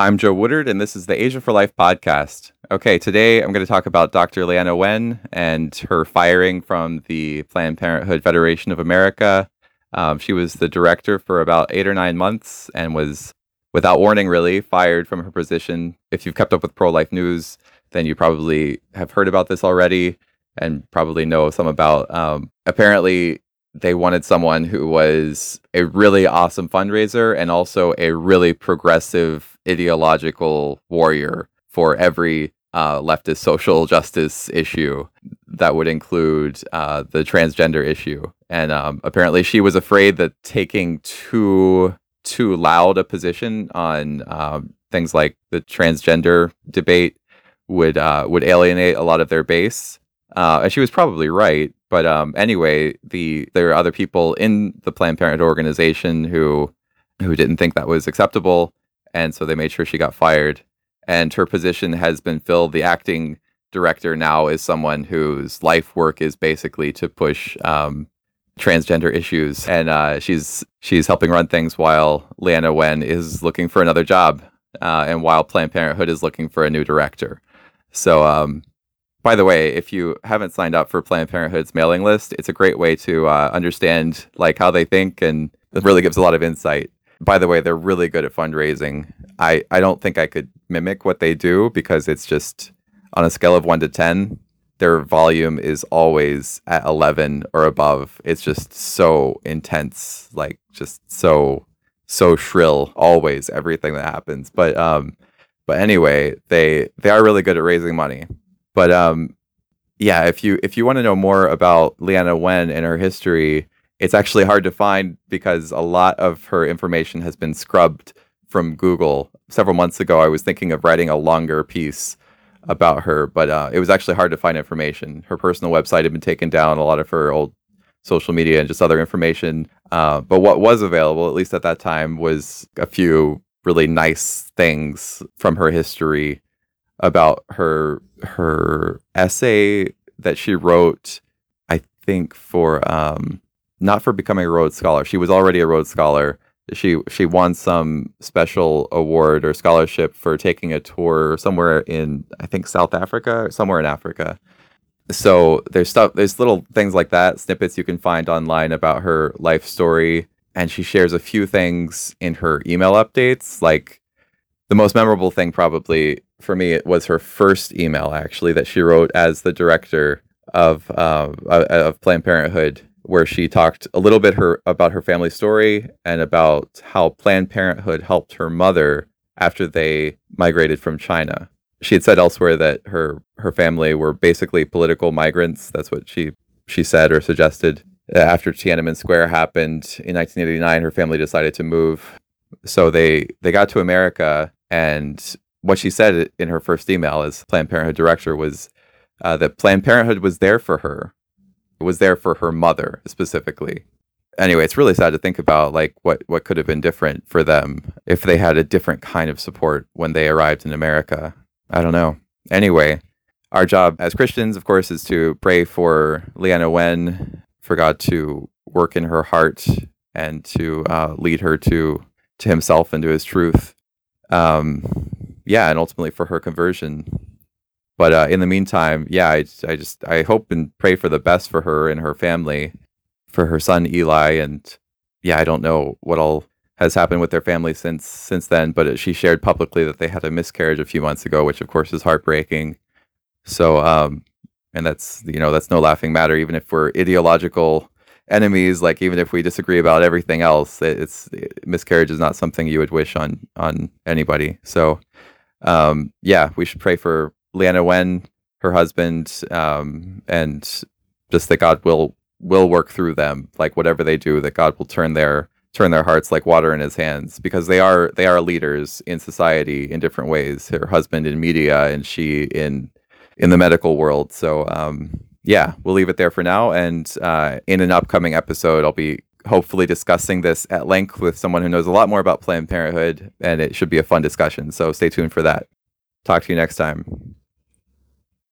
I'm Joe Woodard, and this is the Asia for Life podcast. Okay, today I'm going to talk about Dr. Leana Wen and her firing from the Planned Parenthood Federation of America. Um, she was the director for about eight or nine months and was, without warning, really fired from her position. If you've kept up with pro life news, then you probably have heard about this already and probably know some about. Um, apparently, they wanted someone who was a really awesome fundraiser and also a really progressive ideological warrior for every uh, leftist social justice issue that would include uh, the transgender issue. And um, apparently, she was afraid that taking too too loud a position on um, things like the transgender debate would uh, would alienate a lot of their base. Uh, and she was probably right. But um, anyway, the there are other people in the Planned Parenthood organization who who didn't think that was acceptable, and so they made sure she got fired. And her position has been filled. The acting director now is someone whose life work is basically to push um, transgender issues, and uh, she's she's helping run things while Leana Wen is looking for another job, uh, and while Planned Parenthood is looking for a new director. So um, by the way, if you haven't signed up for Planned Parenthood's mailing list, it's a great way to uh, understand like how they think, and it really gives a lot of insight. By the way, they're really good at fundraising. I, I don't think I could mimic what they do because it's just on a scale of one to ten, their volume is always at eleven or above. It's just so intense, like just so so shrill. Always everything that happens, but um, but anyway, they they are really good at raising money but um, yeah, if you if you want to know more about Leana Wen and her history, it's actually hard to find because a lot of her information has been scrubbed from Google. Several months ago, I was thinking of writing a longer piece about her, but uh, it was actually hard to find information. Her personal website had been taken down, a lot of her old social media and just other information. Uh, but what was available, at least at that time, was a few really nice things from her history about her her essay that she wrote, I think for um, not for becoming a Rhodes Scholar. She was already a Rhodes Scholar. She she won some special award or scholarship for taking a tour somewhere in I think South Africa, or somewhere in Africa. So there's stuff, there's little things like that, snippets you can find online about her life story, and she shares a few things in her email updates, like the most memorable thing probably for me it was her first email actually that she wrote as the director of uh, of Planned Parenthood, where she talked a little bit her about her family story and about how Planned Parenthood helped her mother after they migrated from China. She had said elsewhere that her her family were basically political migrants. That's what she she said or suggested. After Tiananmen Square happened in 1989, her family decided to move. So they they got to America and what she said in her first email as Planned Parenthood director was uh, that Planned Parenthood was there for her. It was there for her mother specifically. Anyway, it's really sad to think about like what what could have been different for them if they had a different kind of support when they arrived in America. I don't know. Anyway, our job as Christians, of course, is to pray for Leana Wen, for God to work in her heart and to uh, lead her to to Himself and to His truth um, yeah, and ultimately for her conversion. But uh, in the meantime, yeah, I, I just I hope and pray for the best for her and her family, for her son Eli, and yeah, I don't know what all has happened with their family since since then. But she shared publicly that they had a miscarriage a few months ago, which of course is heartbreaking. So, um, and that's you know that's no laughing matter, even if we're ideological enemies like even if we disagree about everything else it, it's it, miscarriage is not something you would wish on on anybody so um yeah we should pray for leana wen her husband um and just that god will will work through them like whatever they do that god will turn their turn their hearts like water in his hands because they are they are leaders in society in different ways her husband in media and she in in the medical world so um yeah, we'll leave it there for now. And uh, in an upcoming episode, I'll be hopefully discussing this at length with someone who knows a lot more about Planned Parenthood, and it should be a fun discussion. So stay tuned for that. Talk to you next time.